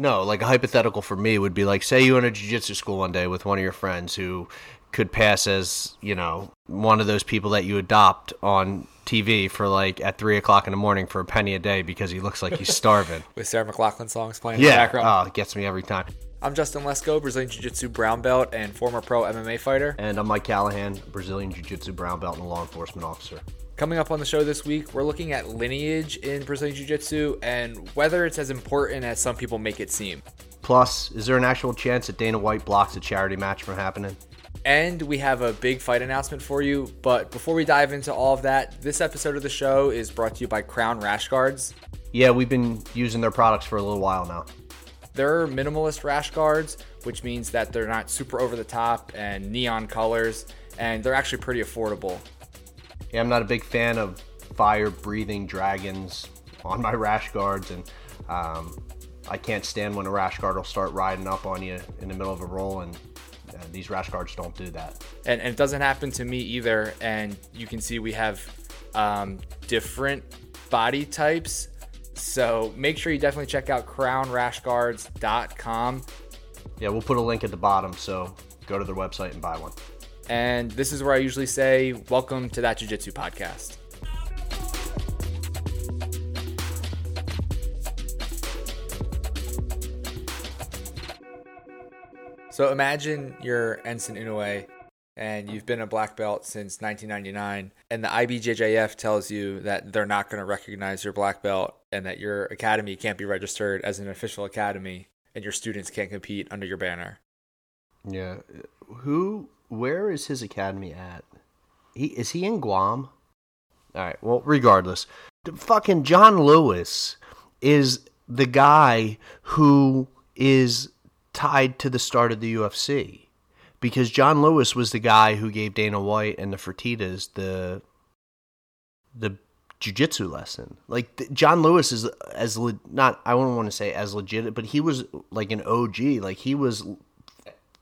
No, like a hypothetical for me would be like, say you went to jiu-jitsu school one day with one of your friends who could pass as you know one of those people that you adopt on TV for like at three o'clock in the morning for a penny a day because he looks like he's starving. With Sarah McLachlan songs playing in the yeah, background. oh, it gets me every time. I'm Justin Lesko, Brazilian Jiu Jitsu brown belt and former pro MMA fighter. And I'm Mike Callahan, Brazilian Jiu-Jitsu brown belt and a law enforcement officer. Coming up on the show this week, we're looking at lineage in Brazilian Jiu Jitsu and whether it's as important as some people make it seem. Plus, is there an actual chance that Dana White blocks a charity match from happening? And we have a big fight announcement for you. But before we dive into all of that, this episode of the show is brought to you by Crown Rash Guards. Yeah, we've been using their products for a little while now. They're minimalist rash guards, which means that they're not super over the top and neon colors, and they're actually pretty affordable. Yeah, I'm not a big fan of fire breathing dragons on my rash guards, and um, I can't stand when a rash guard will start riding up on you in the middle of a roll, and uh, these rash guards don't do that. And, and it doesn't happen to me either. And you can see we have um, different body types. So make sure you definitely check out crownrashguards.com. Yeah, we'll put a link at the bottom, so go to their website and buy one. And this is where I usually say, Welcome to that Jiu Jitsu podcast. So imagine you're Egan Inoue and you've been a black belt since 1999, and the IBJJF tells you that they're not going to recognize your black belt and that your academy can't be registered as an official academy and your students can't compete under your banner. Yeah, who? Where is his academy at? He is he in Guam? All right. Well, regardless, the fucking John Lewis is the guy who is tied to the start of the UFC because John Lewis was the guy who gave Dana White and the Fertitas the the jujitsu lesson. Like th- John Lewis is as le- not I wouldn't want to say as legit, but he was like an OG. Like he was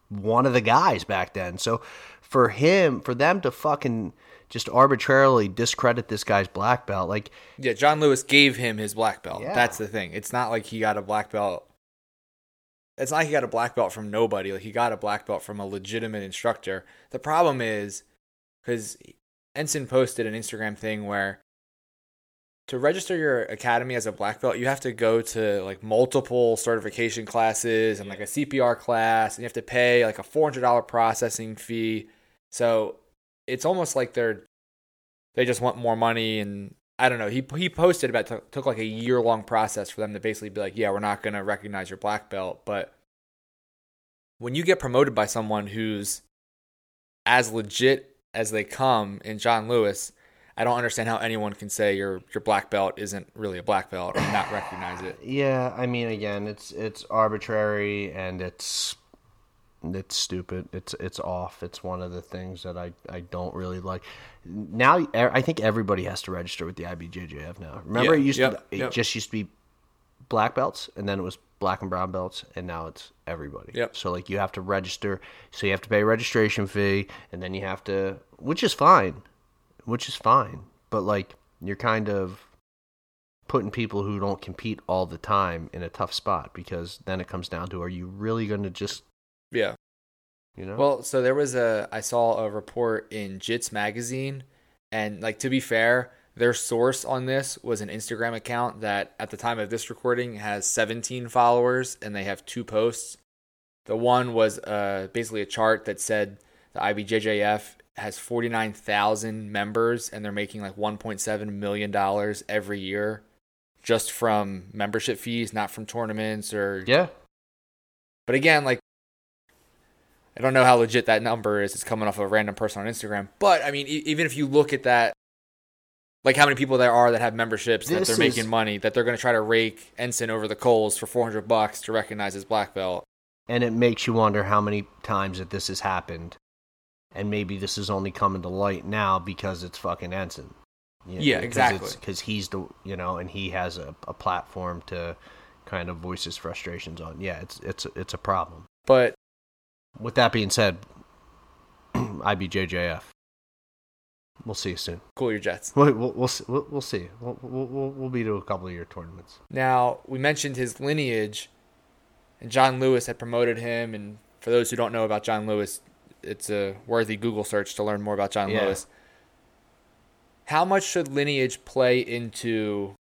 one of the guys back then. So for him, for them to fucking just arbitrarily discredit this guy's black belt, like Yeah, John Lewis gave him his black belt. Yeah. That's the thing. It's not like he got a black belt. It's not like he got a black belt from nobody. Like he got a black belt from a legitimate instructor. The problem is because Egan posted an Instagram thing where to register your academy as a black belt, you have to go to like multiple certification classes and like a CPR class, and you have to pay like a four hundred dollar processing fee. So it's almost like they're they just want more money and I don't know. He he posted about took like a year long process for them to basically be like, yeah, we're not gonna recognize your black belt. But when you get promoted by someone who's as legit as they come in John Lewis, I don't understand how anyone can say your your black belt isn't really a black belt or not recognize it. yeah, I mean, again, it's it's arbitrary and it's it's stupid. It's it's off. It's one of the things that I, I don't really like. Now I think everybody has to register with the IBJJF now. Remember, Yeah, it used yep, to it yep. just used to be black belts, and then it was black and brown belts, and now it's everybody. Yep. So like you have to register, so you have to pay a registration fee, and then you have to, which is fine, which is fine, but like you're kind of putting people who don't compete all the time in a tough spot because then it comes down to are you really going to just Yeah. you know Well, so there was a I saw a report in Jits magazine, and like to be fair, their source on this was an Instagram account that at the time of this recording has 17 followers, and they have two posts. The one was uh, basically a chart that said the IBJJF has 49,000 members, and they're making like 1.7 million dollars every year, just from membership fees, not from tournaments or yeah but again, like I don't know how legit that number is. It's coming off a random person on Instagram. But I mean, e- even if you look at that, like how many people there are that have memberships that they're is- making money, that they're going to try to rake Egan over the coals for 400 bucks to recognize his black belt. and it makes you wonder how many times that this has happened and maybe this is only coming to light now because it's fucking egan You Yeah, exactly. because he's the you know and he has a, a platform to kind of voice his frustrations on yeah it's it's it's a problem But with that being said ibjjf we'll see you soon cool your Jets. we'll, we'll, we'll, see- we'll, we'll see we'll, we'll, we'll, we'll be to a couple of your tournaments Now, we mentioned his lineage. and John Lewis had promoted him. And for those who don't know about John Lewis, it's a worthy Google search to learn more about John Yeah. Lewis. How much should lineage play into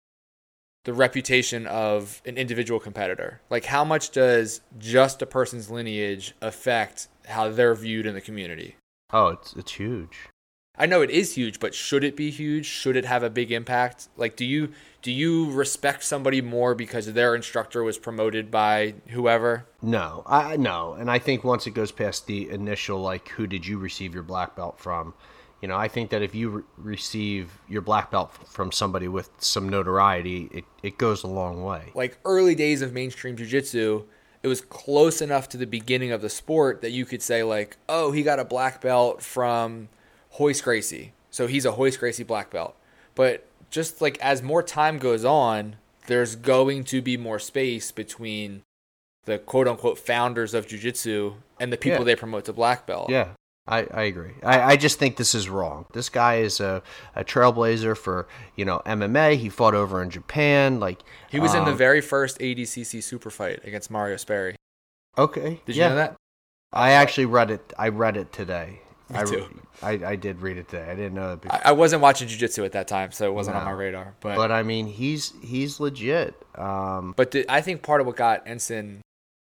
the reputation of an individual competitor? Like, how much does just a person's lineage affect how they're viewed in the community? Oh, it's it's huge. I know it is huge, but should it be huge? Should it have a big impact? Like, do you do you respect somebody more because their instructor was promoted by whoever? No, I no, and I think once it goes past the initial like, who did you receive your black belt from? You know, I think that if you re- receive your black belt from somebody with some notoriety, it, it goes a long way. Like early days of mainstream jiu-jitsu, it was close enough to the beginning of the sport that you could say like, "Oh, he got a black belt from Royce Gracie." So he's a Royce Gracie black belt. But just like as more time goes on, there's going to be more space between the quote unquote founders of jiu-jitsu and the people Yeah. they promote to black belt. Yeah, I, I agree. I, I just think this is wrong. This guy is a, a trailblazer for you know MMA. He fought over in Japan. Like He was in the um, very first ADCC super fight against Mario Sperry. okay. Did yeah. you know that? I actually read it. I read it today. Me I, too. I I did read it today. I didn't know that before. I, I wasn't watching jiu-jitsu at that time, so it wasn't on my radar. But but I mean, he's he's legit. Um, but the, I think part of what got Egan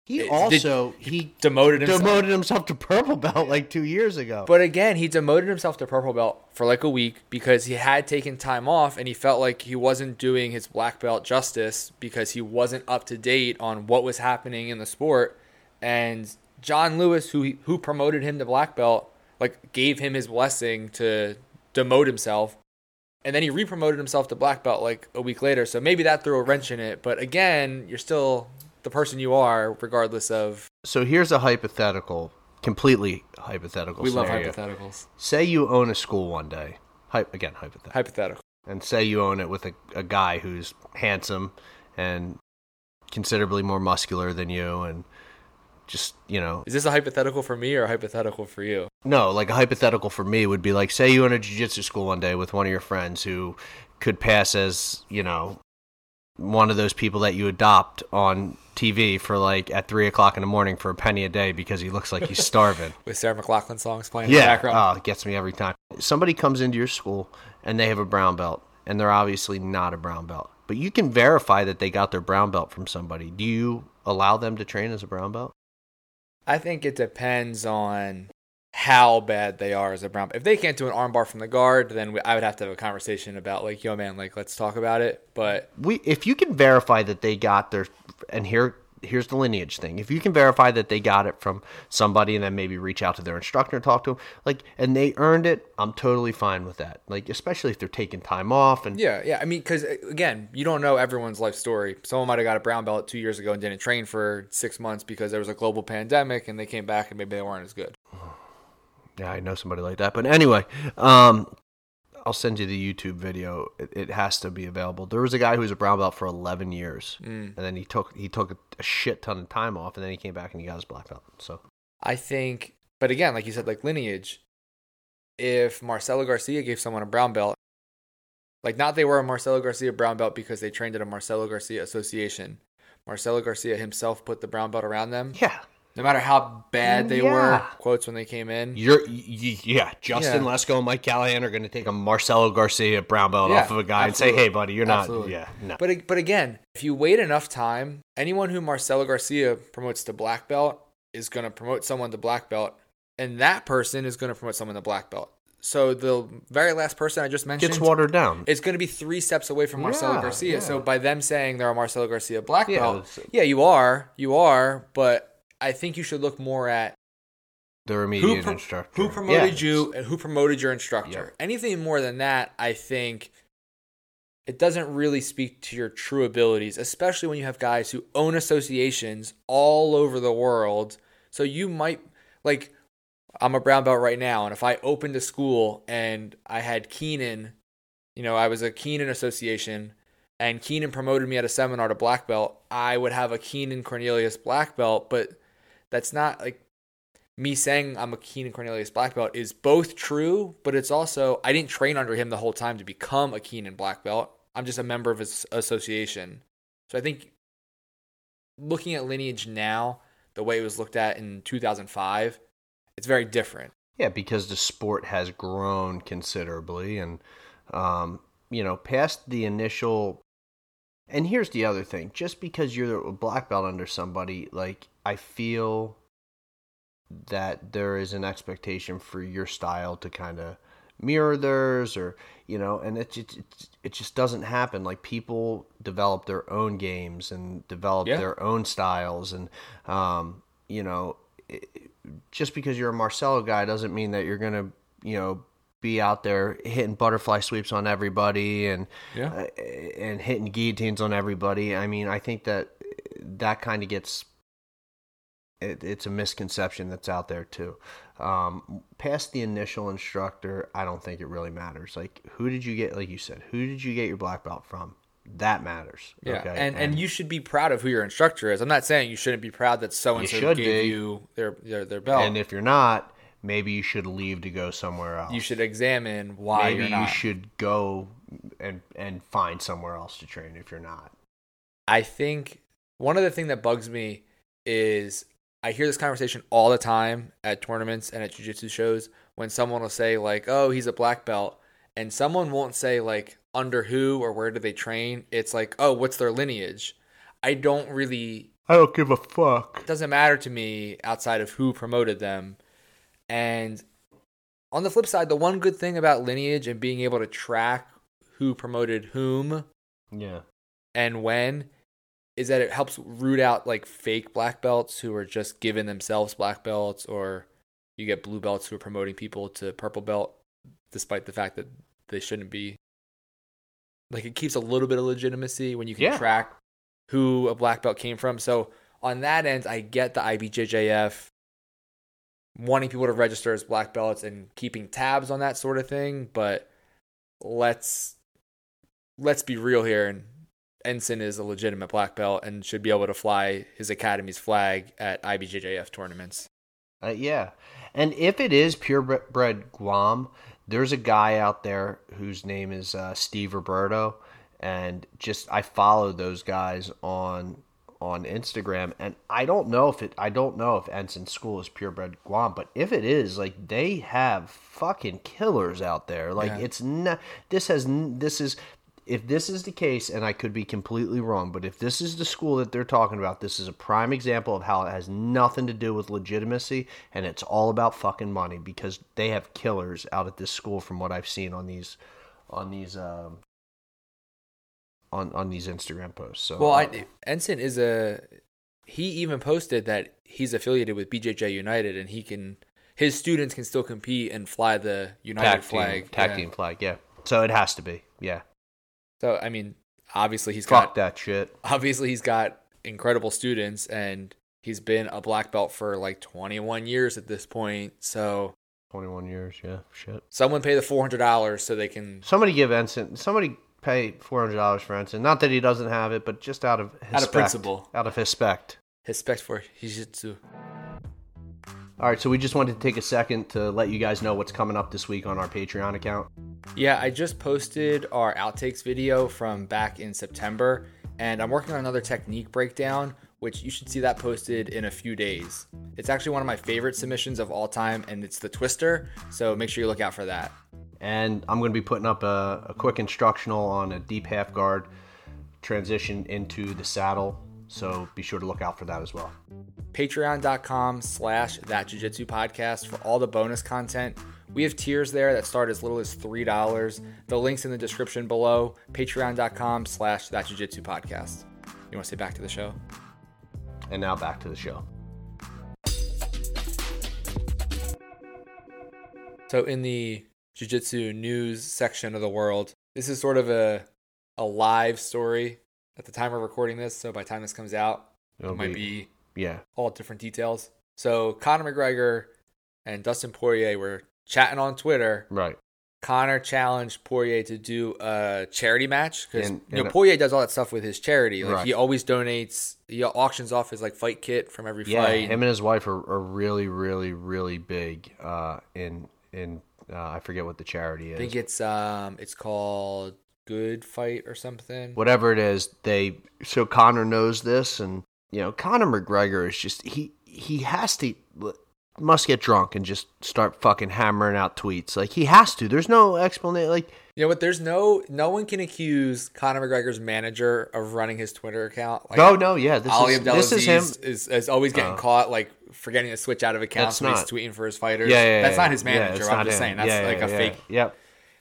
he Did- also he demoted himself. demoted himself to purple belt like two years ago. But again, he demoted himself to purple belt for like a week because he had taken time off and he felt like he wasn't doing his black belt justice because he wasn't up to date on what was happening in the sport. And John Lewis, who who promoted him to black belt, like gave him his blessing to demote himself. And then he re-promoted himself to black belt like a week later. So maybe that threw a wrench in it. But again, you're still the person you are, regardless of. so here's a hypothetical, completely hypothetical. We love hypotheticals. Say you own a school one day. Hy- again, hypothetical. Hypothetical. and say you own it with a, a guy who's handsome and considerably more muscular than you and just you know Is this a hypothetical for me or a hypothetical for you? no like a hypothetical for me would be like say you own a jiu-jitsu school one day with one of your friends who could pass as you know one of those people that you adopt on tv for like at three o'clock in the morning for a penny a day because he looks like he's starving with Sarah McLachlan songs playing in the background. oh, it gets me every time. Somebody comes into your school and they have a brown belt, and they're obviously not a brown belt, but you can verify that they got their brown belt from somebody. Do you allow them to train as a brown belt? I think it depends on how bad they are as a brown. If they can't do an armbar from the guard, then we, I would have to have a conversation about like, yo, man, like let's talk about it. But We, if you can verify that they got their, and here, here's the lineage thing. If you can verify that they got it from somebody, and then maybe reach out to their instructor and talk to them, like, and they earned it, I'm totally fine with that. Like, especially if they're taking time off and yeah, yeah, I mean, because again, you don't know everyone's life story. Someone might have got a brown belt two years ago and didn't train for six months because there was a global pandemic, and they came back and maybe they weren't as good. Yeah, I know somebody like that. But anyway, um, I'll send you the YouTube video. It, it has to be available. There was a guy who was a brown belt for 11 years, mm. and then he took he took a, a shit ton of time off, and then he came back and he got his black belt. So I think, but again, like you said, like lineage. If Marcelo Garcia gave someone a brown belt, like not they were a Marcelo Garcia brown belt because they trained at a Marcelo Garcia association. Marcelo Garcia himself put the brown belt around them. yeah, No matter how bad they Yeah. were, quotes when they came in. you're y- yeah. Justin Yeah. Lesko and Mike Callahan are going to take a Marcelo Garcia brown belt Yeah, off of a guy and say, "Hey, buddy, you're Absolutely. not." Yeah, no. But but again, if you wait enough time, anyone who Marcelo Garcia promotes to black belt is going to promote someone to black belt, and that person is going to promote someone to black belt. So the very last person I just mentioned Gets watered down. it's going to be three steps away from Marcelo Yeah, Garcia. yeah. So by them saying they're a Marcelo Garcia black Yeah, belt, it's- yeah, you are, you are, but I think you should look more at Their who, immediate pro- instructor. who promoted Yeah, you and who promoted your instructor. Anything more than that, I think it doesn't really speak to your true abilities, especially when you have guys who own associations all over the world. So you might like I'm a brown belt right now, and if I opened a school and I had Keenan, you know, I was a Keenan association, and Keenan promoted me at a seminar to black belt, I would have a Keenan Cornelius black belt, but that's not like me saying I'm a Keenan Cornelius black belt is both true, but it's also I didn't train under him the whole time to become a Keenan black belt. I'm just a member of his association. So I think looking at lineage now, the way it was looked at in 2005, it's very different. Yeah, because the sport has grown considerably, and um, you know, past the initial. And here's the other thing: just because you're a black belt under somebody, like I feel that there is an expectation for your style to kind of mirror theirs, or you know, and it it, it just doesn't happen. Like people develop their own games and develop Yeah. their own styles, and um, you know, it, just because you're a Marcelo guy doesn't mean that you're gonna, you know, be out there hitting butterfly sweeps on everybody and Yeah. uh, and hitting guillotines on everybody. I mean, I think that that kind of gets it, it's a misconception that's out there too. Um, past the initial instructor, I don't think it really matters. Like, who did you get? Like you said, who did you get your black belt from? That matters. Yeah, okay? and, and you should be proud of who your instructor is. I'm not saying you shouldn't be proud that so and so gave be. you their their, their belt. and if you're not, maybe you should leave to go somewhere else. you should examine why maybe you're you should go and and find somewhere else to train if you're not. I think one of the thing that bugs me is I hear this conversation all the time at tournaments and at jiu-jitsu shows when someone will say like, "Oh, he's a black belt." And someone won't say like under who or where do they train? It's like, "Oh, what's their lineage?" I don't really I don't give a fuck. it doesn't matter to me outside of who promoted them. And on the flip side, the one good thing about lineage and being able to track who promoted whom Yeah. and when is that it helps root out like fake black belts who are just giving themselves black belts or you get blue belts who are promoting people to purple belt despite the fact that they shouldn't be like it keeps a little bit of legitimacy when you can Yeah. track who a black belt came from so on that end i get the ibjjf wanting people to register as black belts and keeping tabs on that sort of thing but let's let's be real here and Egan is a legitimate black belt and should be able to fly his academy's flag at IBJJF tournaments. Uh, yeah. And if it is purebred Guam, there's a guy out there whose name is uh, Steve Roberto, and just I follow those guys on on Instagram, and I don't know if it I don't know if Egan School is purebred Guam, but if it is, like they have fucking killers out there. Like Yeah. it's not this has this is if this is the case, and I could be completely wrong, but if this is the school that they're talking about, this is a prime example of how it has nothing to do with legitimacy and it's all about fucking money because they have killers out at this school from what I've seen on these on these um on on these Instagram posts. So Well, uh, I, Egan is a. He even posted that he's affiliated with BJJ United and he can. His students can still compete and fly the United tag flag. team, tag Yeah. team flag, yeah. So it has to be, yeah. So I mean, obviously he's Fuck got that shit. obviously he's got incredible students and he's been a black belt for like 21 years at this point. So Twenty one years, yeah, shit. someone pay the $400 so they can Somebody give Egan. Somebody pay four hundred dollars for Egan. Not that he doesn't have it, but just out of his Out of principle. out of respect. respect for jiu-jitsu. All right, so we just wanted to take a second to let you guys know what's coming up this week on our Patreon account. Yeah, I just posted our outtakes video from back in September, and I'm working on another technique breakdown, which you should see that posted in a few days. It's actually one of my favorite submissions of all time, and it's the twister, so make sure you look out for that. And I'm going to be putting up a, a quick instructional on a deep half guard transition into the saddle. So be sure to look out for that as well. Patreon.com slash that jujitsu podcast for all the bonus content. We have tiers there that start as little as $3. The link's in the description below. Patreon.com slash that jujitsu podcast. You want to say back to the show? And now back to the show. So in the jiu-jitsu news section of the world, this is sort of a a live story at the time of recording this. So by the time this comes out, It'll it might be yeah. all different details. So Conor McGregor and Dustin Poirier were chatting on Twitter. Right. Conor challenged Poirier to do a charity match because you know Poirier does all that stuff with his charity. Like Right. he always donates, he auctions off his like fight kit from every Yeah, fight. him and his wife are, are really, really, really big uh, in in uh, I forget what the charity is. I think it's um it's called Good Fight or something. Whatever it is, they so Conor knows this, and you know, Conor McGregor is just he he has to must get drunk and just start fucking hammering out tweets. Like he has to. There's no explanation. Like You know what? There's no no one can accuse Conor McGregor's manager of running his Twitter account. Like, no, no, yeah, this Ali is this is him. Is, is always getting Uh, caught like forgetting to switch out of accounts when he's tweeting for his fighters. Yeah, yeah, that's yeah, not his manager. it's I'm just him. saying that's Yeah, like yeah, a yeah. fake. Yep.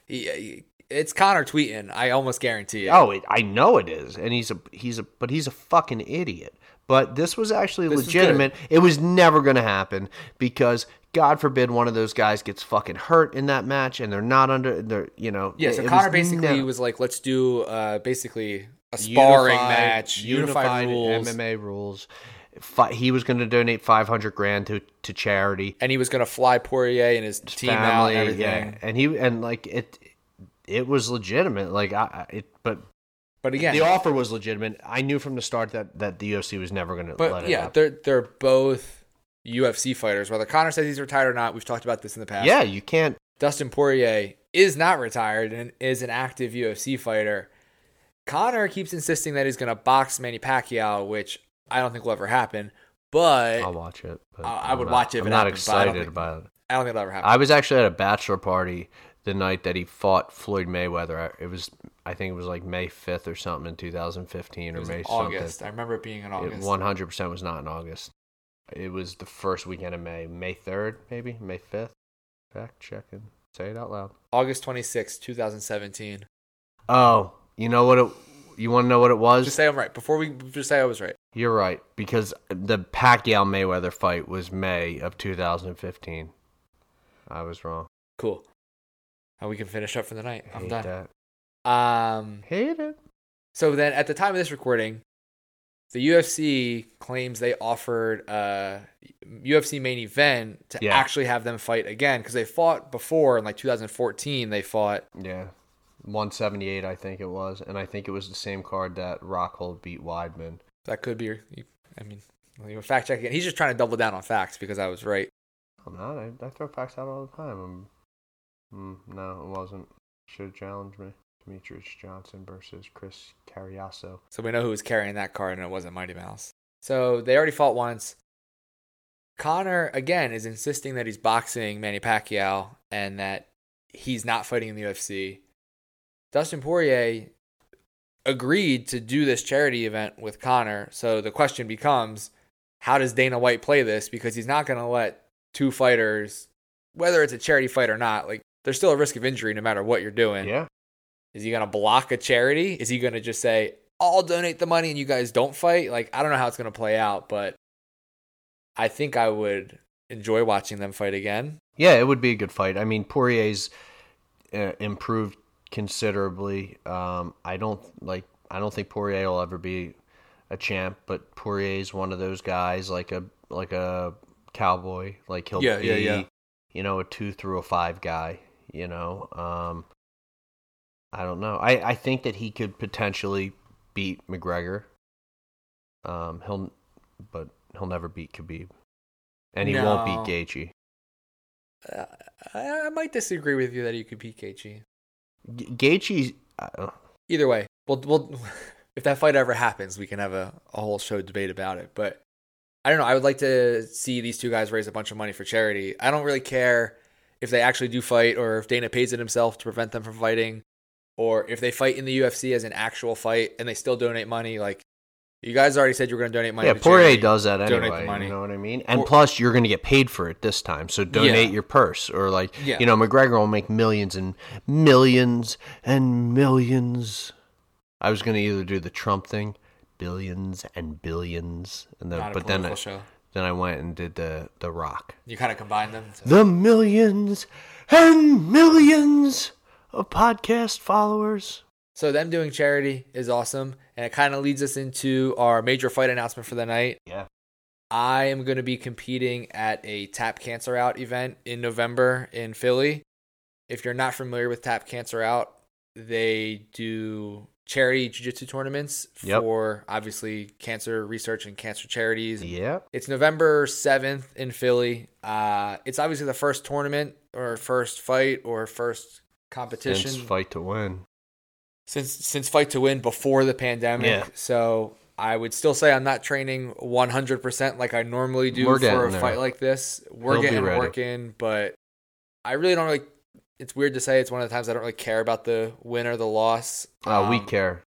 He, he- it's Conor tweeting. I almost guarantee it. Oh, it, I know it is, and he's a he's a but he's a fucking idiot. But this was actually This legitimate. it was never going to happen because God forbid one of those guys gets fucking hurt in that match, and they're not under. They're you know. Yeah, so Conor was basically never- was like, let's do uh, basically a sparring Unified- match, unified, rules, MMA rules. Fi- He was going to donate five hundred grand to to charity. and he was gonna fly Poirier and his team out and everything. yeah, and he and like it, it was legitimate. Like I, I- it, but But again, the offer was legitimate. I knew from the start that that the UFC was never going to let but yeah, they're they're both UFC fighters. Whether Conor says he's retired or not, we've talked about this in the past. Yeah, you can't. Dustin Poirier is not retired and is an active UFC fighter. Conor keeps insisting that he's going to box Manny Pacquiao, which I don't think will ever happen. But I'll watch it. I- I would not- watch it if I'm it not happened, but I don't excited think- about it. I don't think it'll ever happen. I was actually at a bachelor party the night that he fought Floyd Mayweather. It was, I think it was like May fifth or something in 2015 it or May in something. August. I remember it being in It August. 100 percent was not in August. It was the first weekend of May, May 3rd, maybe May 5th. Fact checking. Say it out loud. August 26, 2017. Oh, you know what it? You want to know what it was? Just say I'm right. Before we just say I was right. You're right because the Pacquiao Mayweather fight was May of 2015. I was wrong. Cool. And we can finish up for the night. I'm done. that. Um Hate it. so then at the time of this recording, the UFC claims they offered a UFC main event to Yeah. actually have them fight again because they fought before in like 2014. They fought Yeah. 178, I think it was, and I think it was the same card that Rockhold beat Weidman. that could be. I mean, you fact checking. He's just trying to double down on facts because I was right. I'm not. I, I throw facts out all the time. I'm, mm, no, it wasn't. Should have challenged me. Demetrious Johnson versus Chris Cariaso. So we know who was carrying that card, and it wasn't Mighty Mouse. So they already fought once. Conor again is insisting that he's boxing Manny Pacquiao and that he's not fighting in the UFC. Dustin Poirier agreed to do this charity event with Conor. So the question becomes, how does Dana White play this? Because he's not going to let two fighters, whether it's a charity fight or not, like there's still a risk of injury no matter what you're doing. Yeah. Is he going to block a charity? Is he going to just say, I'll donate the money and you guys don't fight? Like, I don't know how it's going to play out, but I think I would enjoy watching them fight again. Yeah, it would be a good fight. I mean, Poirier's uh, improved considerably. Um, I don't like. I don't think Poirier will ever be a champ, but Poirier's one of those guys, like a like a cowboy. Like he'll Yeah, be, yeah, yeah. you know, a two through a five guy. You know, um, I don't know. I I think that he could potentially beat McGregor. Um, he'll, but he'll never beat Khabib, and he won't beat Gaethje. Uh, I, I might disagree with you that he could beat KG. G- Gaethje, uh, Either way, we'll, we'll, if that fight ever happens, we can have a, a whole show debate about it. But I don't know. I would like to see these two guys raise a bunch of money for charity. I don't really care if they actually do fight or if Dana pays it himself to prevent them from fighting or if they fight in the UFC as an actual fight and they still donate money. Like, you guys already said you were going to donate money. yeah, Poirier does that Donate the anyway. money. You know what I mean? And Por- plus, you're going to get paid for it this time, so donate Yeah. your purse or like, Yeah. you know, McGregor will make millions and millions and millions. I was going to either do the Trump thing, billions and billions, and then but then I, show. then I went and did the the Rock, You kind of combine them. to- the millions and millions of podcast followers. So them doing charity is awesome, and it kind of leads us into our major fight announcement for the night. Yeah. I am going to be competing at a Tap Cancer Out event in November in Philly. If you're not familiar with Tap Cancer Out, they do charity jiu-jitsu tournaments Yep. for obviously cancer research and cancer charities. Yeah. It's November 7th in Philly. Uh, it's obviously the first tournament or first fight or first competition Since fight to win. since since fight to win before the pandemic. Yeah. So I would still say I'm not training 100% like I normally do We're for a there. fight like this. We're He'll getting work in, but I really don't really. It's weird to say. It's one of the times I don't really care about the win or the loss. Uh, we Um, care.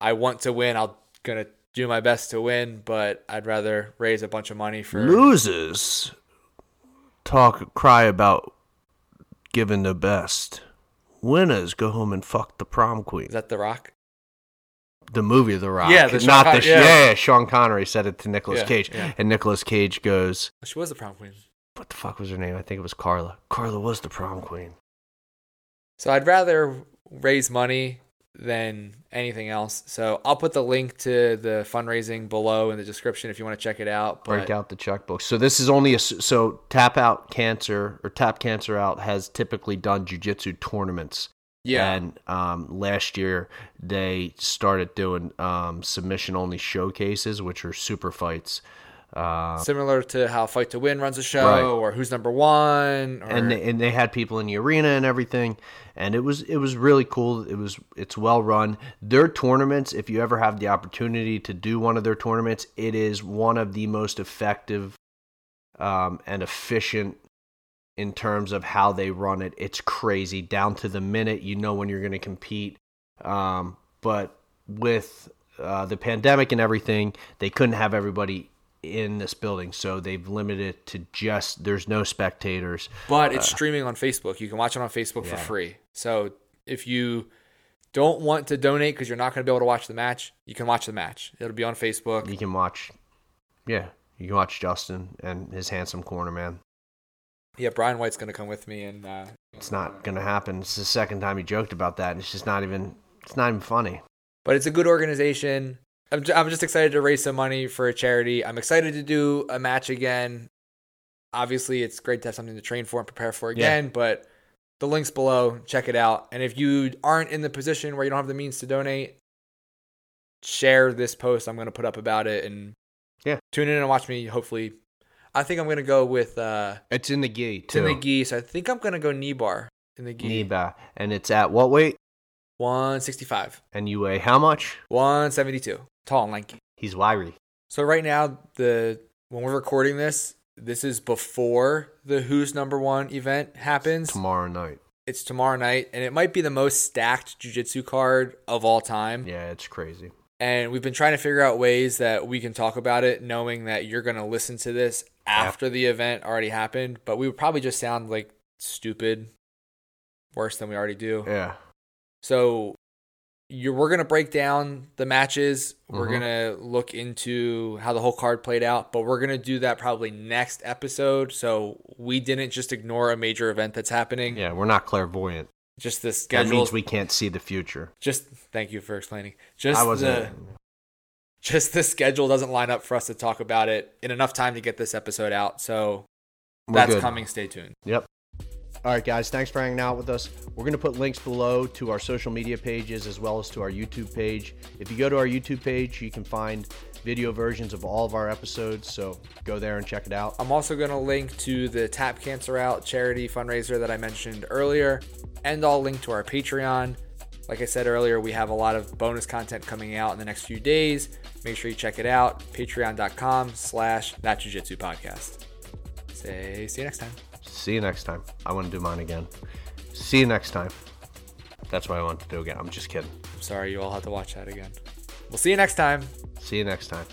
I want to win. I'll gonna do my best to win, but I'd rather raise a bunch of money for. Losers talk, cry about giving the best. Winners go home and fuck the prom queen. Is that The Rock? the movie The Rock. Yeah, the Sean not Con- the yeah. yeah, Sean Connery said it to Nicolas Yeah, Cage, yeah. and Nicolas Cage goes, She was the prom queen. "What the fuck was her name? I think it was Carla. Carla was the prom queen." So I'd rather raise money than anything else. So I'll put the link to the fundraising below in the description if you want to check it out. Break out the checkbook. So this is only a so tap out cancer or tap cancer out has typically done jujitsu tournaments. yeah, And um, last year they started doing um, submission only showcases, which are super fights. Uh, similar to how Fight to Win runs a show Right. or Who's Number One. Or, and they, and they had people in the arena and everything, and it was it was really cool. It was it's well run. Their tournaments, if you ever have the opportunity to do one of their tournaments, it is one of the most effective um, and efficient in terms of how they run it. It's crazy down to the minute. You know when you're going to compete, um, but with uh, the pandemic and everything, they couldn't have everybody in this building, so they've limited it to just there's no spectators. but it's streaming on Facebook. You can watch it on Facebook for free. So if you don't want to donate because you're not going to be able to watch the match, you can watch the match. It'll be on Facebook. You can watch, yeah, you can watch Justin and his handsome corner man. Yeah, Brian White's going to come with me, and uh, It's not gonna happen. It's the second time he joked about that, and it's just not even. It's not even funny. but it's a good organization. I'm, ju- I'm just excited to raise some money for a charity. I'm excited to do a match again. Obviously, it's great to have something to train for and prepare for Yeah. again, but the link's below. Check it out. And if you aren't in the position where you don't have the means to donate, share this post I'm going to put up about it and Yeah. tune in and watch me. Hopefully, I think I'm going to go with uh, It's in the gi it's in the gi. So I think I'm going to go knee bar in the gi. Knee ba- and it's at what weight? 165, And you weigh how much? 172, tall and lanky. He's wiry. So right now, the when we're recording this, this is before the Who's Number One event happens. Tomorrow night. It's tomorrow night, and it might be the most stacked jujitsu card of all time. Yeah, it's crazy. And we've been trying to figure out ways that we can talk about it, knowing that you're going to listen to this after the event already happened. But we would probably just sound like stupid, worse than we already do. Yeah. So you're, we're gonna break down the matches. We're Mhm. gonna look into how the whole card played out, but we're gonna do that probably next episode. So we didn't just ignore a major event that's happening. Yeah, we're not clairvoyant. Just the schedule. That means we can't see the future. just thank you for explaining. Just I the wasn't. just the schedule doesn't line up for us to talk about it in enough time to get this episode out. So We're that's good. coming. Stay tuned. Yep. All right, guys. Thanks for hanging out with us. We're going to put links below to our social media pages as well as to our YouTube page. If you go to our YouTube page, you can find video versions of all of our episodes. So go there and check it out. I'm also going to link to the Tap Cancer Out charity fundraiser that I mentioned earlier, and I'll link to our Patreon. Like I said earlier, we have a lot of bonus content coming out in the next few days. Make sure you check it out. Patreon.com slash That Jiu-Jitsu Podcast. Say, see you next time. See you next time. I want to do mine again. See you next time. That's what I want to do again. I'm just kidding. I'm sorry you all had to watch that again. We'll see you next time. See you next time.